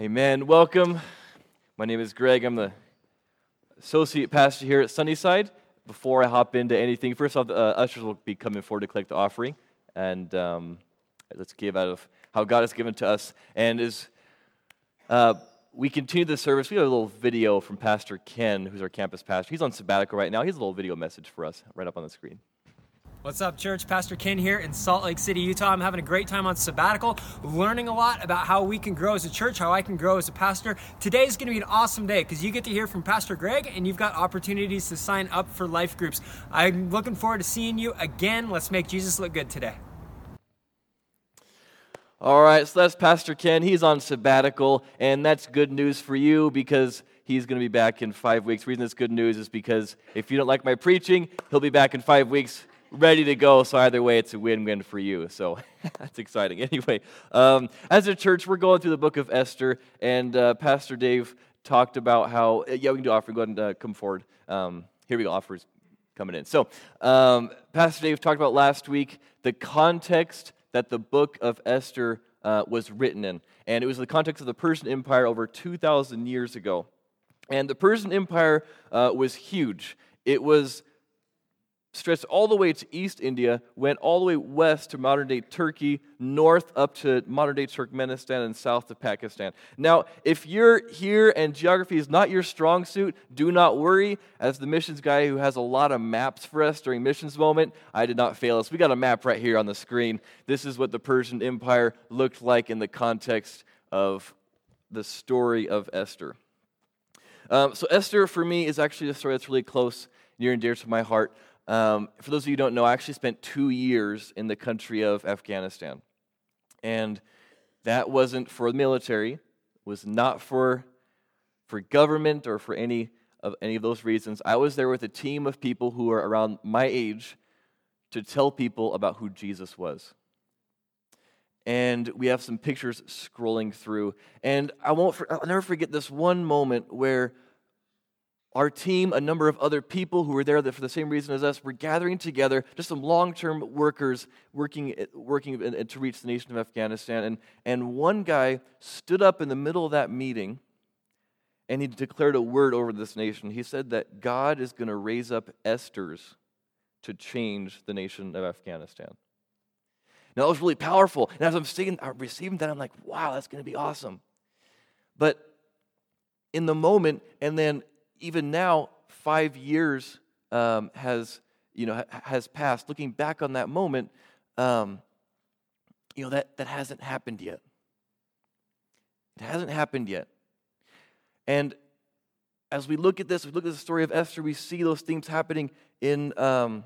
Amen. Welcome. My name is Greg. I'm the associate pastor here at Sunnyside. Before I hop into anything, first off, uh, ushers will be coming forward to collect the offering, and um, let's give out of how God has given to us. And as uh, we continue the service, we have a little video from Pastor Ken, who's our campus pastor. He's on sabbatical right now. He has a little video message for us right up on the screen. What's up, church? Pastor Ken here in Salt Lake City, Utah. I'm having a great time on sabbatical, learning a lot about how we can grow as a church, how I can grow as a pastor. Today is going to be an awesome day because you get to hear from Pastor Greg and you've got opportunities to sign up for life groups. I'm looking forward to seeing you again. Let's make Jesus look good today. All right, so that's Pastor Ken. He's on sabbatical, and that's good news for you because he's going to be back in five weeks. The reason it's good news is because if you don't like my preaching, he'll be back in five weeks ready to go. So either way, it's a win-win for you. So that's exciting. Anyway, um, as a church, we're going through the book of Esther, and uh, Pastor Dave talked about how uh, yeah, we can do offering. Go ahead and uh, come forward. Um, here we go. Offers coming in. So um, Pastor Dave talked about last week the context that the book of Esther uh, was written in, and it was the context of the Persian Empire over 2,000 years ago. And the Persian Empire uh, was huge. It was stretched all the way to East India, went all the way west to modern day Turkey, north up to modern day Turkmenistan, and south to Pakistan. Now, if you're here and geography is not your strong suit, do not worry. As the missions guy who has a lot of maps for us during missions moment, I did not fail us. We got a map right here on the screen. This is what the Persian Empire looked like in the context of the story of Esther. Um, so, Esther, for me, is actually a story that's really close, near and dear to my heart. Um, for those of you who don't know, I actually spent two years in the country of Afghanistan. And that wasn't for the military, was not for, for government or for any of any of those reasons. I was there with a team of people who are around my age to tell people about who Jesus was. And we have some pictures scrolling through. And I won't, I'll never forget this one moment where our team, a number of other people who were there for the same reason as us, were gathering together, just some long term workers working, working to reach the nation of Afghanistan. And, and one guy stood up in the middle of that meeting and he declared a word over this nation. He said that God is going to raise up Esther's to change the nation of Afghanistan. Now, that was really powerful. And as I'm seeing, I'm receiving that, I'm like, wow, that's going to be awesome. But in the moment, and then even now, five years um, has, you know, has passed. Looking back on that moment, um, you know, that, that hasn't happened yet. It hasn't happened yet. And as we look at this, we look at the story of Esther, we see those things happening in, um,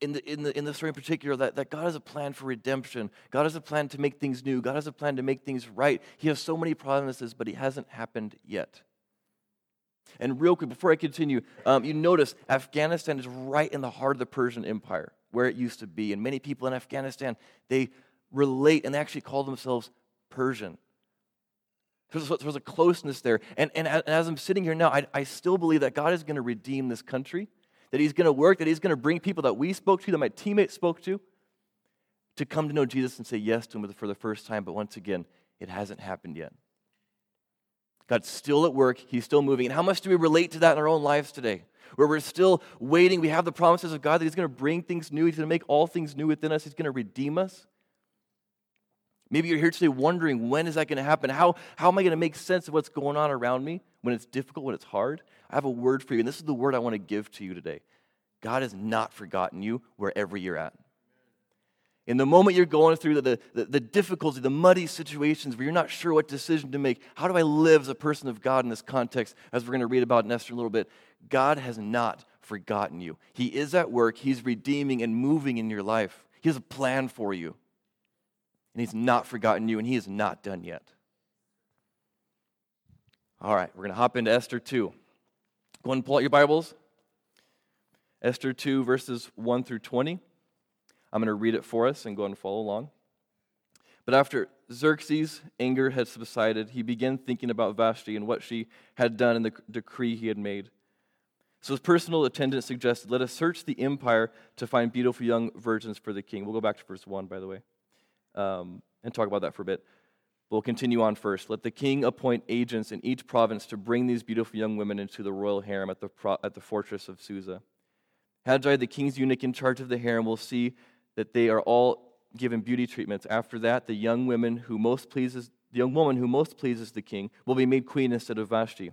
in, the, in, the, in the story in particular that, that God has a plan for redemption. God has a plan to make things new. God has a plan to make things right. He has so many promises, but He hasn't happened yet. And real quick, before I continue, um, you notice Afghanistan is right in the heart of the Persian Empire, where it used to be. And many people in Afghanistan, they relate and they actually call themselves Persian. There's, there's a closeness there. And, and as I'm sitting here now, I, I still believe that God is going to redeem this country, that He's going to work, that He's going to bring people that we spoke to, that my teammates spoke to, to come to know Jesus and say yes to Him for the first time. But once again, it hasn't happened yet. God's still at work, He's still moving. And how much do we relate to that in our own lives today? Where we're still waiting, we have the promises of God that He's going to bring things new, He's going to make all things new within us, He's going to redeem us. Maybe you're here today wondering, when is that going to happen? How, how am I going to make sense of what's going on around me when it's difficult, when it's hard? I have a word for you, and this is the word I want to give to you today. God has not forgotten you wherever you're at. In the moment you're going through the, the, the, difficulty, the muddy situations where you're not sure what decision to make, how do I live as a person of God in this context, as we're going to read about in Esther a little bit? God has not forgotten you. He is at work, He's redeeming and moving in your life. He has a plan for you. And He's not forgotten you, and He is not done yet. All right, we're going to hop into Esther 2. Go and pull out your Bibles. Esther 2, verses 1 through 20. I'm going to read it for us and go and follow along. But after Xerxes' anger had subsided, he began thinking about Vashti and what she had done in the decree he had made. So his personal attendant suggested, Let us search the empire to find beautiful young virgins for the king. We'll go back to verse 1, by the way, um, and talk about that for a bit. We'll continue on first. Let the king appoint agents in each province to bring these beautiful young women into the royal harem at the, pro- at the fortress of Susa. Hegai, the king's eunuch in charge of the harem, will see that they are all given beauty treatments. After that, the young women who most pleases the young woman who most pleases the king will be made queen instead of Vashti.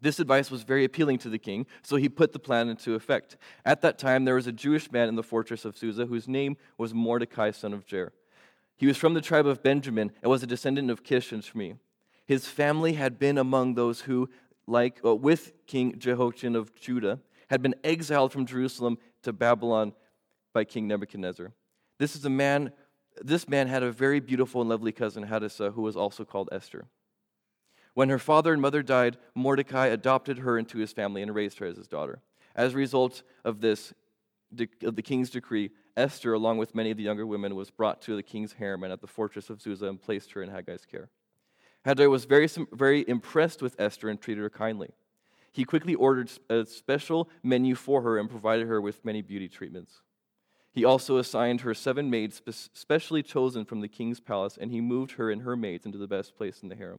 This advice was very appealing to the king, so he put the plan into effect. At that time, there was a Jewish man in the fortress of Susa whose name was Mordecai, son of Jair. He was from the tribe of Benjamin and was a descendant of Kish and Shimei. His family had been among those who, like uh, with King Jehoiachin of Judah, had been exiled from Jerusalem to Babylon by King Nebuchadnezzar. This is a man. This man had a very beautiful and lovely cousin, Hadassah, who was also called Esther. When her father and mother died, Mordecai adopted her into his family and raised her as his daughter. As a result of this, of the king's decree, Esther, along with many of the younger women, was brought to the king's harem and at the fortress of Susa and placed her in Hegai's care. Hegai was very, very impressed with Esther and treated her kindly. He quickly ordered a special menu for her and provided her with many beauty treatments. He also assigned her seven maids specially chosen from the king's palace, and he moved her and her maids into the best place in the harem.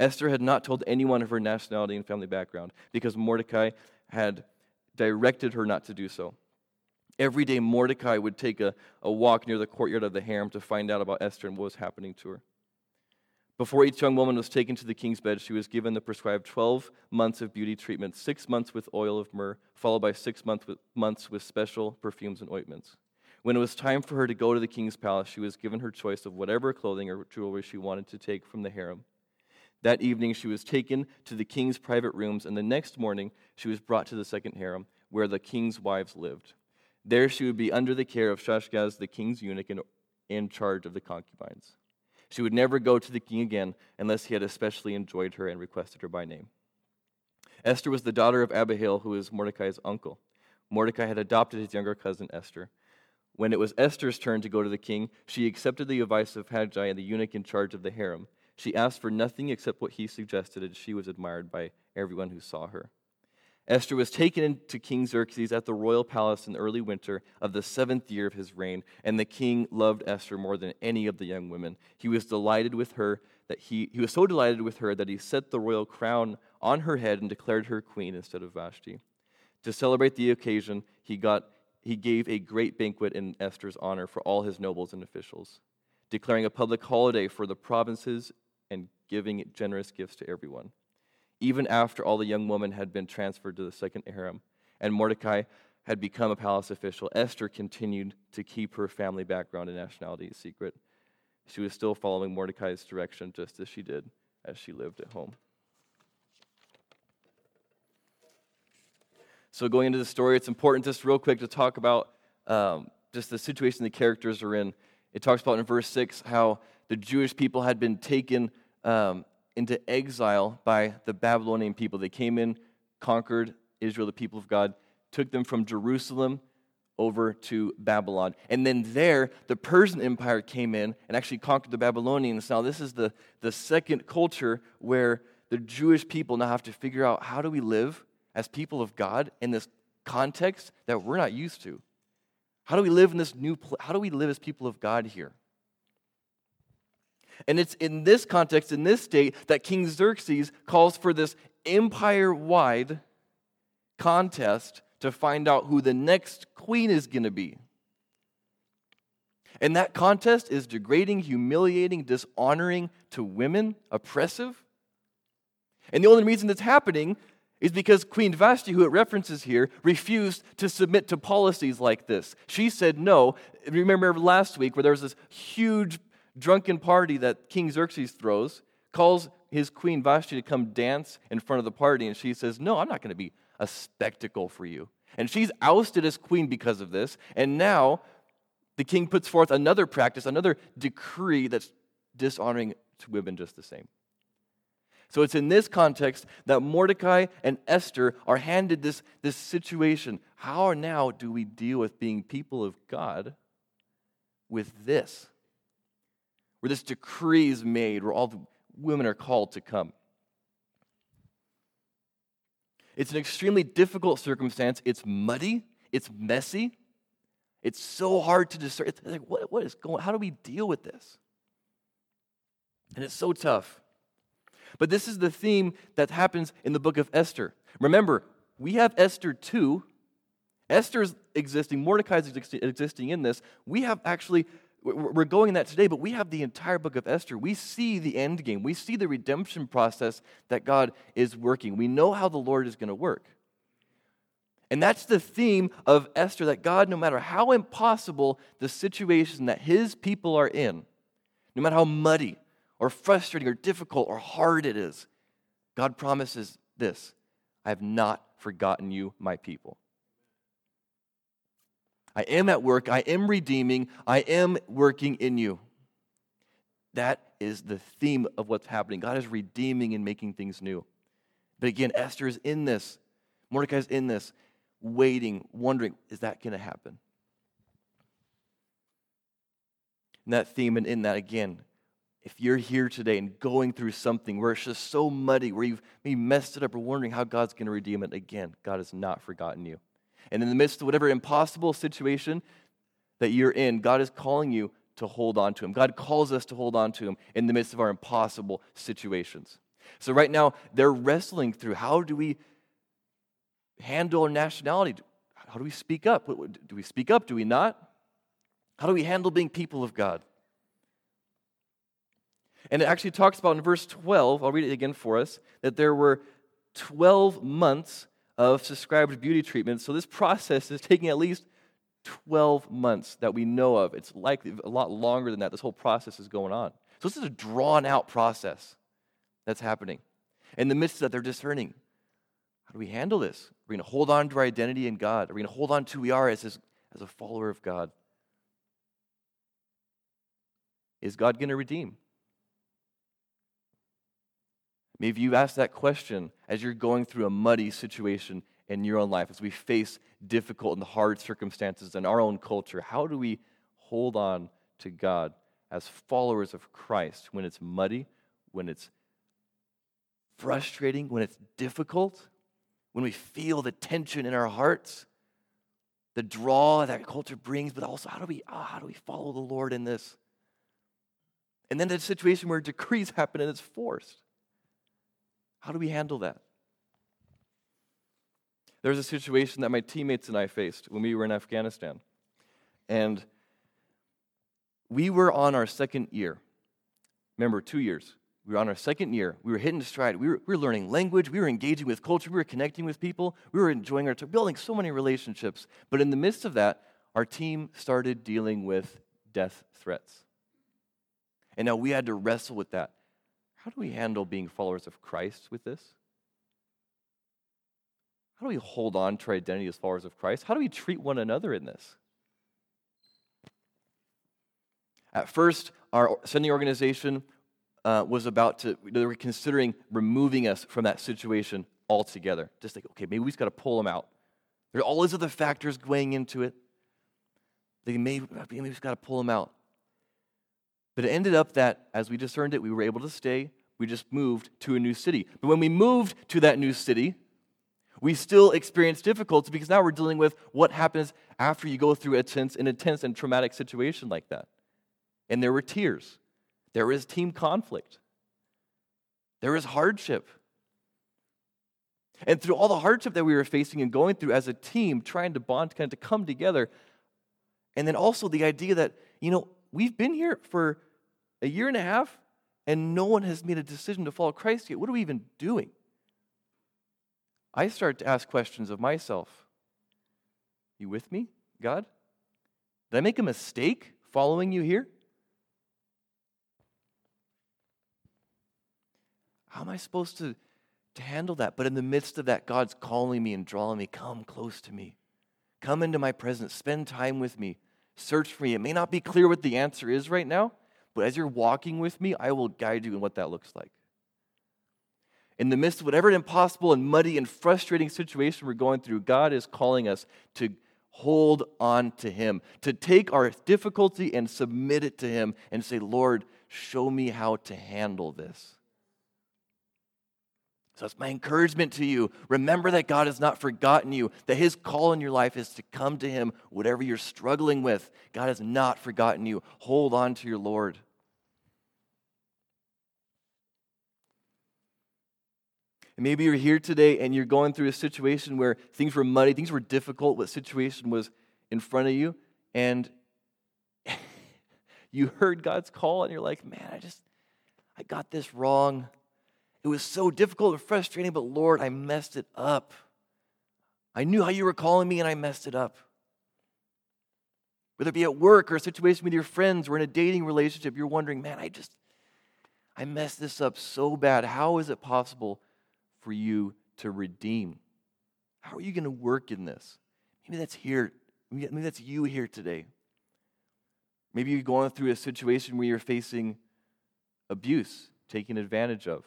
Esther had not told anyone of her nationality and family background because Mordecai had directed her not to do so. Every day, Mordecai would take a, a walk near the courtyard of the harem to find out about Esther and what was happening to her. Before each young woman was taken to the king's bed, she was given the prescribed 12 months of beauty treatment, six months with oil of myrrh, followed by six month with, months with special perfumes and ointments. When it was time for her to go to the king's palace, she was given her choice of whatever clothing or jewelry she wanted to take from the harem. That evening, she was taken to the king's private rooms, and the next morning, she was brought to the second harem, where the king's wives lived. There she would be under the care of Shaashgaz, the king's eunuch, and in charge of the concubines. She would never go to the king again unless he had especially enjoyed her and requested her by name. Esther was the daughter of Abihail, who was Mordecai's uncle. Mordecai had adopted his younger cousin Esther. When it was Esther's turn to go to the king, she accepted the advice of Hegai, the eunuch in charge of the harem. She asked for nothing except what he suggested, and she was admired by everyone who saw her. Esther was taken into King Xerxes at the royal palace in the early winter of the seventh year of his reign, and the king loved Esther more than any of the young women. He was delighted with her that he, he was so delighted with her that he set the royal crown on her head and declared her queen instead of Vashti. To celebrate the occasion, he, got, he gave a great banquet in Esther's honor for all his nobles and officials, declaring a public holiday for the provinces and giving generous gifts to everyone even after all the young women had been transferred to the second harem and Mordecai had become a palace official, Esther continued to keep her family background and nationality a secret. She was still following Mordecai's direction just as she did as she lived at home. So, going into the story, it's important just real quick to talk about um, just the situation the characters are in. It talks about in verse 6 how the Jewish people had been taken um, into exile by the Babylonian people. They came in, conquered Israel, the people of God, took them from Jerusalem over to Babylon. And then there, the Persian Empire came in and actually conquered the Babylonians. Now, this is the, the second culture where the Jewish people now have to figure out how do we live as people of God in this context that we're not used to? How do we live in this new pl- how do we live as people of God here? And it's in this context, in this state, that King Xerxes calls for this empire wide contest to find out who the next queen is going to be. And that contest is degrading, humiliating, dishonoring to women, oppressive. And the only reason that's happening is because Queen Vashti, who it references here, refused to submit to policies like this. She said no. Remember last week where there was this huge drunken party that King Xerxes throws, calls his queen Vashti to come dance in front of the party, and she says, No, I'm not going to be a spectacle for you. And she's ousted as queen because of this. And now the king puts forth another practice, another decree that's dishonoring to women just the same. So it's in this context that Mordecai and Esther are handed this, this situation. How now do we deal with being people of God with this? Where this decree is made, where all the women are called to come. It's an extremely difficult circumstance. It's muddy, it's messy, it's so hard to discern. It's like, what, what is going How do we deal with this? And it's so tough. But this is the theme that happens in the book of Esther. Remember, we have Esther 2. Esther's existing, Mordecai's existing in this. We have actually, we're going in that today, but we have the entire book of Esther. We see the end game. We see the redemption process that God is working. We know how the Lord is going to work. And that's the theme of Esther that God, no matter how impossible the situation that his people are in, no matter how muddy or frustrating or difficult or hard it is, God promises this I have not forgotten you, my people. I am at work. I am redeeming. I am working in you. That is the theme of what's happening. God is redeeming and making things new. But again, Esther is in this. Mordecai is in this waiting, wondering, is that going to happen? And that theme, and in that again, if you're here today and going through something where it's just so muddy, where you've maybe messed it up or wondering how God's going to redeem it, again, God has not forgotten you. And in the midst of whatever impossible situation that you're in, God is calling you to hold on to Him. God calls us to hold on to Him in the midst of our impossible situations. So, right now, they're wrestling through how do we handle our nationality? How do we speak up? Do we speak up? Do we not? How do we handle being people of God? And it actually talks about in verse 12, I'll read it again for us, that there were 12 months of subscribed beauty treatments. So this process is taking at least 12 months that we know of. It's likely a lot longer than that. This whole process is going on. So this is a drawn out process that's happening. In the midst of that, they're discerning how do we handle this? Are we going to hold on to our identity in God? Are we going to hold on to who we are as, his, as a follower of God? Is God going to redeem? Maybe you've asked that question as you're going through a muddy situation in your own life, as we face difficult and hard circumstances in our own culture. How do we hold on to God as followers of Christ when it's muddy, when it's frustrating, when it's difficult? when we feel the tension in our hearts, the draw that culture brings, but also how do we, oh, how do we follow the Lord in this? And then the situation where decrees happen and it's forced. How do we handle that? There's a situation that my teammates and I faced when we were in Afghanistan. And we were on our second year. Remember, two years. We were on our second year. We were hitting stride. We were, we were learning language. We were engaging with culture. We were connecting with people. We were enjoying our time, building so many relationships. But in the midst of that, our team started dealing with death threats. And now we had to wrestle with that. How do we handle being followers of Christ with this? How do we hold on to our identity as followers of Christ? How do we treat one another in this? At first, our sending organization uh, was about to, they were considering removing us from that situation altogether. Just like, okay, maybe we just got to pull them out. There are all these other factors going into it. They may, maybe we just got to pull them out. But it ended up that as we discerned it, we were able to stay. We just moved to a new city. But when we moved to that new city, we still experienced difficulty because now we're dealing with what happens after you go through a tense, an intense and traumatic situation like that. And there were tears. There is team conflict. There is hardship. And through all the hardship that we were facing and going through as a team, trying to bond, kind of to come together, and then also the idea that, you know, we've been here for a year and a half and no one has made a decision to follow Christ yet. What are we even doing? I start to ask questions of myself. You with me, God? Did I make a mistake following you here? How am I supposed to, to handle that? But in the midst of that, God's calling me and drawing me, come close to me. Come into my presence. Spend time with me. Search for me. It may not be clear what the answer is right now, but as you're walking with me, I will guide you in what that looks like. In the midst of whatever impossible and muddy and frustrating situation we're going through, God is calling us to hold on to Him, to take our difficulty and submit it to Him and say, Lord, show me how to handle this. So that's my encouragement to you. Remember that God has not forgotten you, that His call in your life is to come to Him, whatever you're struggling with. God has not forgotten you. Hold on to your Lord. And maybe you're here today and you're going through a situation where things were muddy, things were difficult, what situation was in front of you, and you heard God's call and you're like, man, I just, I got this wrong. It was so difficult and frustrating, but Lord, I messed it up. I knew how you were calling me and I messed it up. Whether it be at work or a situation with your friends or in a dating relationship, you're wondering, man, I just, I messed this up so bad. How is it possible for you to redeem? How are you going to work in this? Maybe that's here. Maybe that's you here today. Maybe you're going through a situation where you're facing abuse, taken advantage of.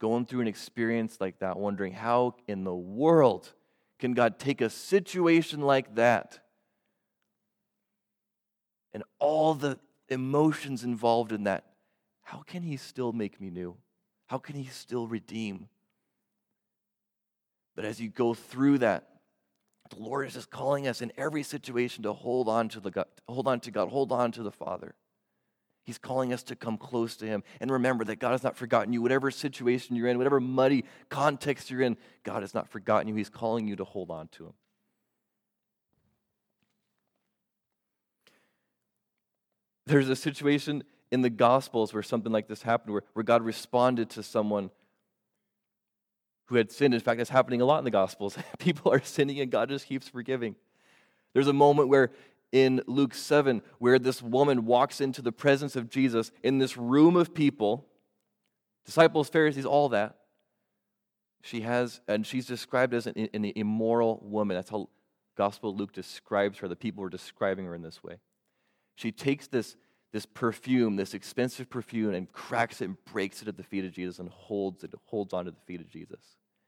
Going through an experience like that, wondering how in the world can God take a situation like that and all the emotions involved in that? How can He still make me new? How can He still redeem? But as you go through that, the Lord is just calling us in every situation to hold on to the God, hold on to God, hold on to the Father. He's calling us to come close to Him. And remember that God has not forgotten you. Whatever situation you're in, whatever muddy context you're in, God has not forgotten you. He's calling you to hold on to Him. There's a situation in the Gospels where something like this happened, where, where God responded to someone who had sinned. In fact, that's happening a lot in the Gospels. People are sinning and God just keeps forgiving. There's a moment where in Luke 7 where this woman walks into the presence of Jesus in this room of people, disciples, Pharisees, all that. She has, and she's described as an, an immoral woman. That's how Gospel Luke describes her. The people were describing her in this way. She takes this, this perfume, this expensive perfume, and cracks it and breaks it at the feet of Jesus and holds it, holds onto the feet of Jesus.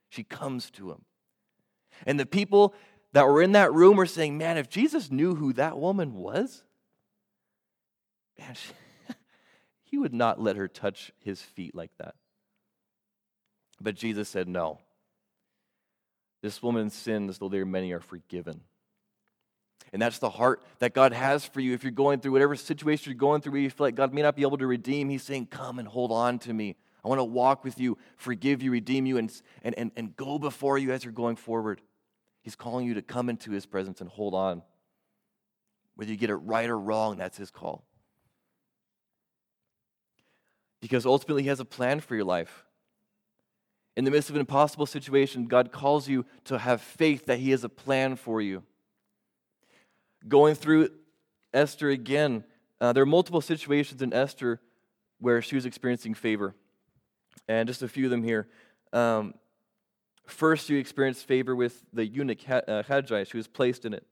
She comes to him. And the people that were in that room were saying, Man, if Jesus knew who that woman was, man, she, he would not let her touch his feet like that. But Jesus said, No. This woman's sins, though there are many, are forgiven. And that's the heart that God has for you. If you're going through whatever situation you're going through where you feel like God may not be able to redeem, He's saying, Come and hold on to me. I want to walk with you, forgive you, redeem you, and, and, and, and go before you as you're going forward. He's calling you to come into His presence and hold on. Whether you get it right or wrong, that's His call. Because ultimately, He has a plan for your life. In the midst of an impossible situation, God calls you to have faith that He has a plan for you. Going through Esther again, uh, there are multiple situations in Esther where she was experiencing favor and just a few of them here. Um, first, you experience favor with the eunuch uh, Hegai. She was placed in it,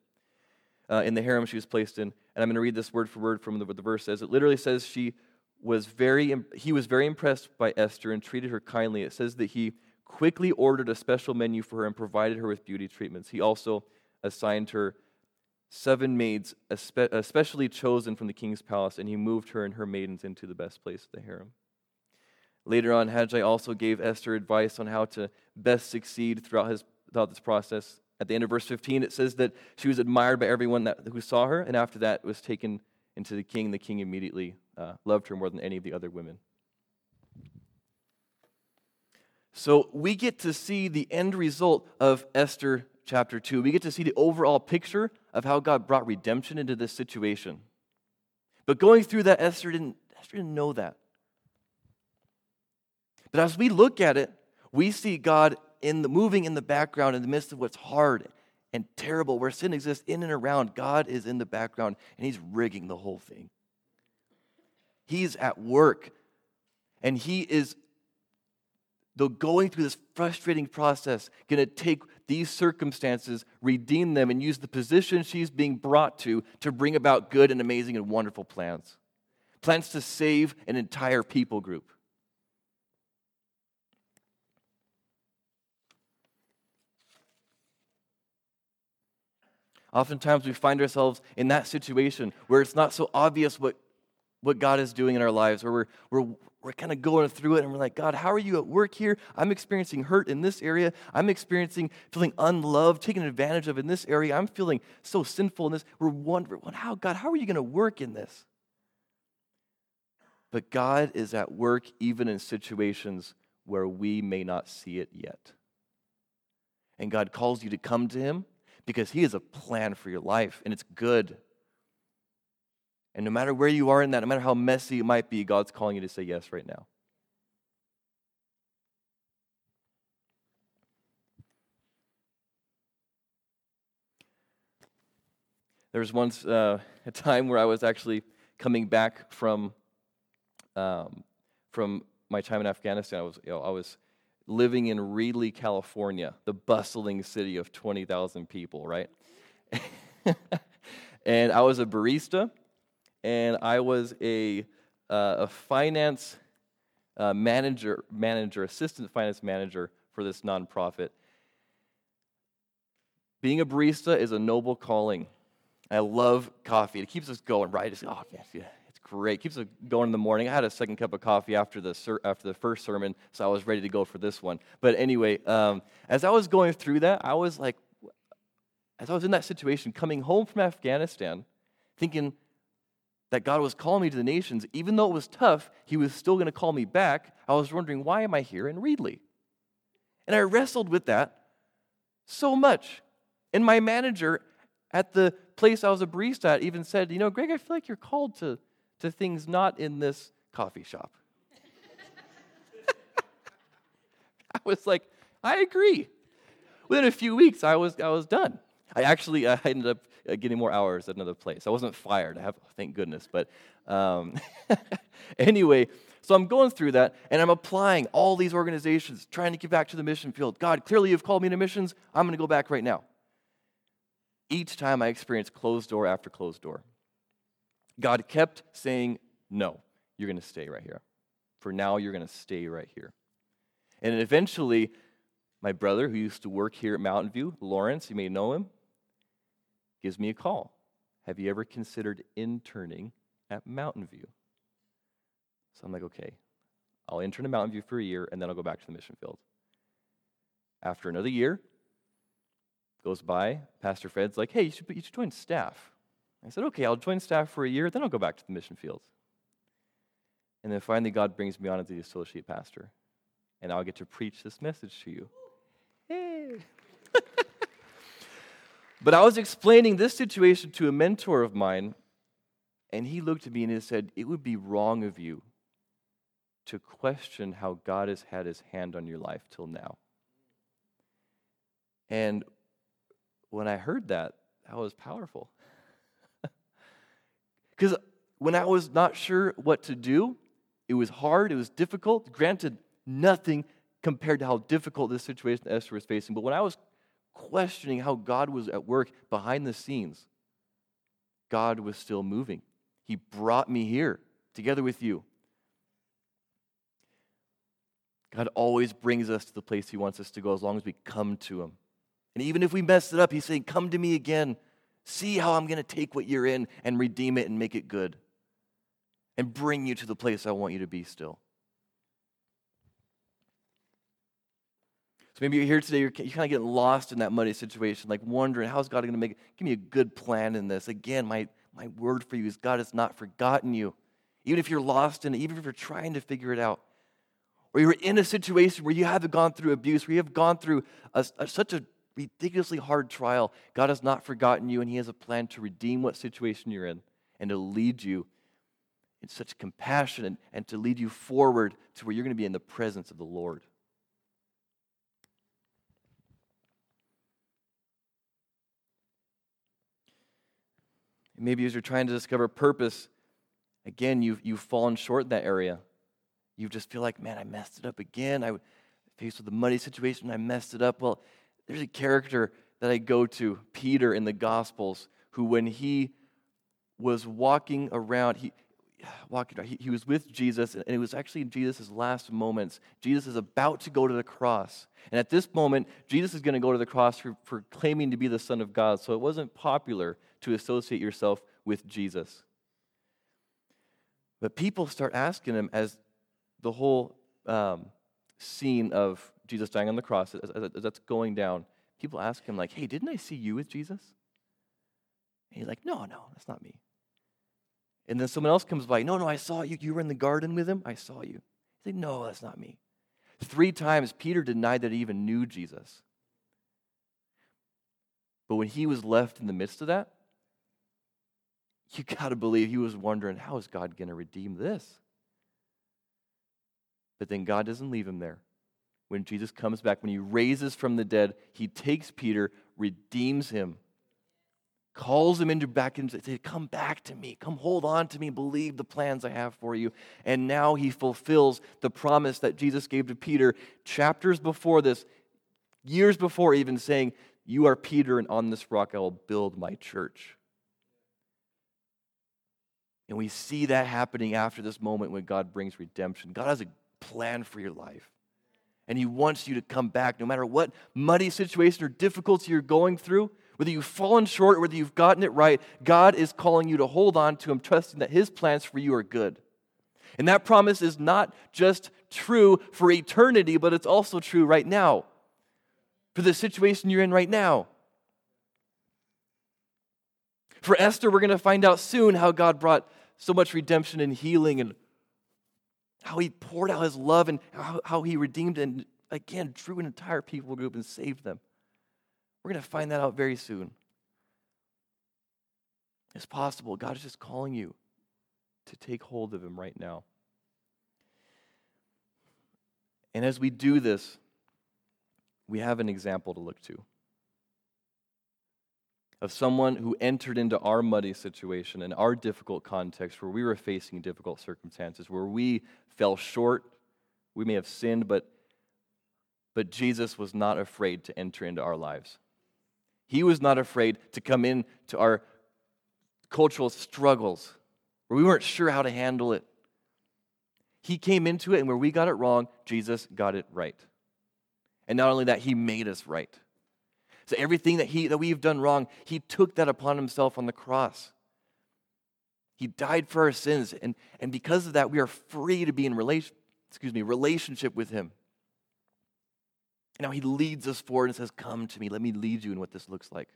uh, in the harem she was placed in. And I'm going to read this word for word from the, what the verse says. It literally says she was very, he was very impressed by Esther and treated her kindly. It says that he quickly ordered a special menu for her and provided her with beauty treatments. He also assigned her seven maids, especially chosen from the king's palace, and he moved her and her maidens into the best place of the harem. Later on, Hegai also gave Esther advice on how to best succeed throughout, his, throughout this process. At the end of verse 15, it says that she was admired by everyone that, who saw her, and after that was taken into the king. The king immediately uh, loved her more than any of the other women. So we get to see the end result of Esther chapter 2. We get to see the overall picture of how God brought redemption into this situation. But going through that, Esther didn't, Esther didn't know that. But as we look at it, we see God in the moving in the background in the midst of what's hard and terrible, where sin exists in and around. God is in the background and He's rigging the whole thing. He's at work and He is, though going through this frustrating process, going to take these circumstances, redeem them, and use the position she's being brought to to bring about good and amazing and wonderful plans. Plans to save an entire people group. Oftentimes we find ourselves in that situation where it's not so obvious what, what God is doing in our lives, where we're, we're, we're kind of going through it and we're like, God, how are you at work here? I'm experiencing hurt in this area. I'm experiencing feeling unloved, taken advantage of in this area. I'm feeling so sinful in this. We're wondering, how, God, how are you going to work in this? But God is at work even in situations where we may not see it yet. And God calls you to come to Him because He has a plan for your life and it's good. And no matter where you are in that, no matter how messy it might be, God's calling you to say yes right now. There was once uh, a time where I was actually coming back from, um, from my time in Afghanistan. I was, you know, I was living in Reedley, California, the bustling city of 20,000 people, right? and I was a barista, and I was a, uh, a finance uh, manager, manager, assistant finance manager for this nonprofit. Being a barista is a noble calling. I love coffee. It keeps us going, right? It's, oh, yeah, great. It keeps us going in the morning. I had a second cup of coffee after the, after the first sermon, so I was ready to go for this one. But anyway, um, as I was going through that, I was like, as I was in that situation, coming home from Afghanistan, thinking that God was calling me to the nations, even though it was tough, He was still going to call me back. I was wondering, why am I here in Reedley? And I wrestled with that so much. And my manager at the place I was a barista at even said, You know, Greg, I feel like you're called to, to things not in this coffee shop. I was like, I agree. Within a few weeks, I was, I was done. I actually I ended up uh, getting more hours at another place. I wasn't fired, I have, thank goodness. But um, anyway, so I'm going through that and I'm applying all these organizations, trying to get back to the mission field. God, clearly you've called me to missions. I'm going to go back right now each time I experience closed door after closed door. God kept saying, No, you're going to stay right here. For now, you're going to stay right here. And eventually, my brother, who used to work here at Mountain View, Lawrence, you may know him, gives me a call. Have you ever considered interning at Mountain View? So I'm like, okay, I'll intern at Mountain View for a year and then I'll go back to the mission field. After another year, goes by. Pastor Fred's like, hey, you should, you should join staff. I said, okay, I'll join staff for a year, then I'll go back to the mission field. And then finally, God brings me on as the associate pastor. And I'll get to preach this message to you. Hey. but I was explaining this situation to a mentor of mine, and he looked at me and he said, It would be wrong of you to question how God has had his hand on your life till now. And when I heard that, that was powerful. Because when I was not sure what to do, it was hard, it was difficult. Granted, nothing compared to how difficult this situation Esther was facing. But when I was questioning how God was at work behind the scenes, God was still moving. He brought me here together with you. God always brings us to the place He wants us to go as long as we come to Him. And even if we mess it up, he's saying, Come to me again. See how I'm going to take what you're in and redeem it and make it good and bring you to the place I want you to be still. So maybe you're here today, you're, you're kind of getting lost in that muddy situation, like wondering, how's God going to make, give me a good plan in this? Again, my, my word for you is God has not forgotten you. Even if you're lost in it, even if you're trying to figure it out, or you're in a situation where you have gone through abuse, where you have gone through a, a, such a ridiculously hard trial, God has not forgotten you, and He has a plan to redeem what situation you're in and to lead you in such compassion and, and to lead you forward to where you're going to be in the presence of the Lord. Maybe as you're trying to discover purpose, again, you've, you've fallen short in that area. You just feel like, man, I messed it up again. I faced with a muddy situation, I messed it up. Well, there's a character that I go to, Peter in the Gospels, who when he was walking around, he, walking around, he, he was with Jesus, and it was actually in Jesus' last moments. Jesus is about to go to the cross. And at this moment, Jesus is going to go to the cross for, for claiming to be the Son of God. So it wasn't popular to associate yourself with Jesus. But people start asking him as the whole um, scene of Jesus dying on the cross, as, as, that's going down, people ask him, like, hey, didn't I see you with Jesus? And he's like, no, no, that's not me. And then someone else comes by, no, no, I saw you. You were in the garden with him. I saw you. He's like, no, that's not me. Three times Peter denied that he even knew Jesus. But when he was left in the midst of that, you got to believe he was wondering, how is God going to redeem this? But then God doesn't leave him there. When Jesus comes back, when he raises from the dead, he takes Peter, redeems him, calls him into back and says, Come back to me. Come hold on to me. Believe the plans I have for you. And now he fulfills the promise that Jesus gave to Peter chapters before this, years before even saying, You are Peter, and on this rock I will build my church. And we see that happening after this moment when God brings redemption. God has a plan for your life. And He wants you to come back no matter what muddy situation or difficulty you're going through, whether you've fallen short or whether you've gotten it right. God is calling you to hold on to Him, trusting that His plans for you are good. And that promise is not just true for eternity, but it's also true right now, for the situation you're in right now. For Esther, we're going to find out soon how God brought so much redemption and healing and how he poured out his love and how, how he redeemed and again drew an entire people group and saved them. We're going to find that out very soon. It's possible. God is just calling you to take hold of him right now. And as we do this, we have an example to look to of someone who entered into our muddy situation and our difficult context where we were facing difficult circumstances, where we fell short, we may have sinned, but, but Jesus was not afraid to enter into our lives. He was not afraid to come into our cultural struggles where we weren't sure how to handle it. He came into it, and where we got it wrong, Jesus got it right. And not only that, He made us right. Everything that, he, that we've done wrong, he took that upon himself on the cross. He died for our sins. And, and because of that, we are free to be in relation, excuse me, relationship with him. Now he leads us forward and says, Come to me, let me lead you in what this looks like.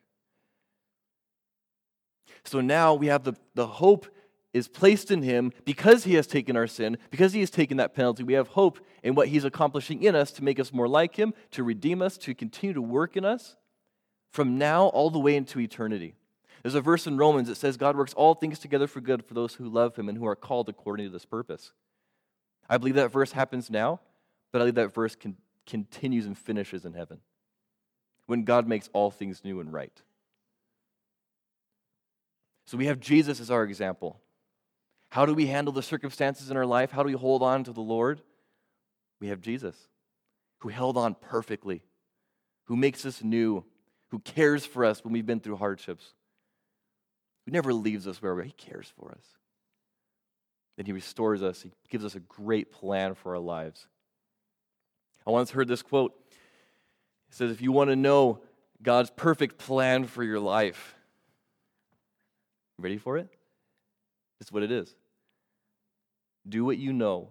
So now we have the, the hope is placed in him because he has taken our sin, because he has taken that penalty. We have hope in what he's accomplishing in us to make us more like him, to redeem us, to continue to work in us from now all the way into eternity. There's a verse in Romans that says God works all things together for good for those who love him and who are called according to this purpose. I believe that verse happens now, but I believe that verse continues and finishes in heaven when God makes all things new and right. So we have Jesus as our example. How do we handle the circumstances in our life? How do we hold on to the Lord? We have Jesus, who held on perfectly, who makes us new, who cares for us when we've been through hardships, who never leaves us where we are. He cares for us. Then He restores us, He gives us a great plan for our lives. I once heard this quote. It says, If you want to know God's perfect plan for your life, ready for it? It's what it is. Do what you know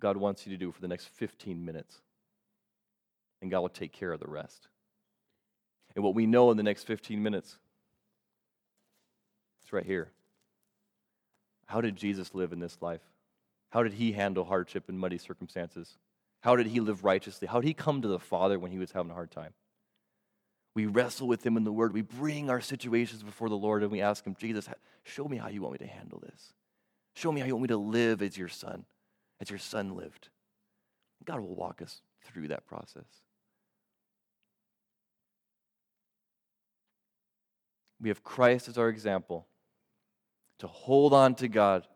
God wants you to do for the next 15 minutes, and God will take care of the rest and what we know in the next 15 minutes. It's right here. How did Jesus live in this life? How did he handle hardship and muddy circumstances? How did he live righteously? How did he come to the Father when he was having a hard time? We wrestle with him in the Word. We bring our situations before the Lord and we ask him, Jesus, show me how you want me to handle this. Show me how you want me to live as your son, as your son lived. God will walk us through that process. We have Christ as our example to hold on to God,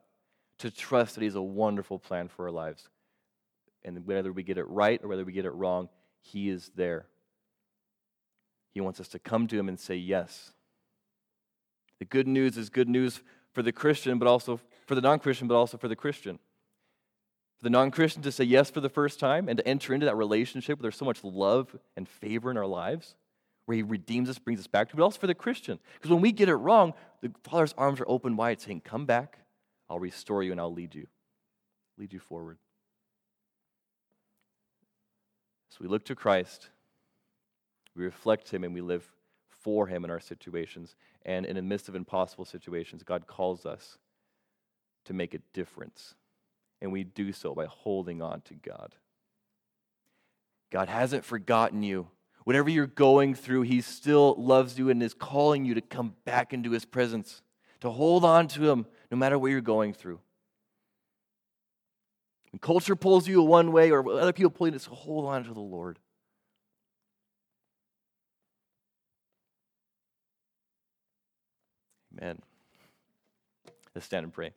to trust that He has a wonderful plan for our lives. And whether we get it right or whether we get it wrong, He is there. He wants us to come to Him and say yes. The good news is good news for the Christian, but also for the non Christian, but also for the Christian. For the non Christian to say yes for the first time and to enter into that relationship where there's so much love and favor in our lives where he redeems us, brings us back to, but also for the Christian. Because when we get it wrong, the Father's arms are open wide, saying, Come back, I'll restore you and I'll lead you, lead you forward. So we look to Christ, we reflect him, and we live for him in our situations. And in the midst of impossible situations, God calls us to make a difference and we do so by holding on to God. God hasn't forgotten you. Whatever you're going through, He still loves you and is calling you to come back into His presence, to hold on to Him no matter what you're going through. When culture pulls you one way or other people pull you, just hold on to the Lord. Amen. Let's stand and pray.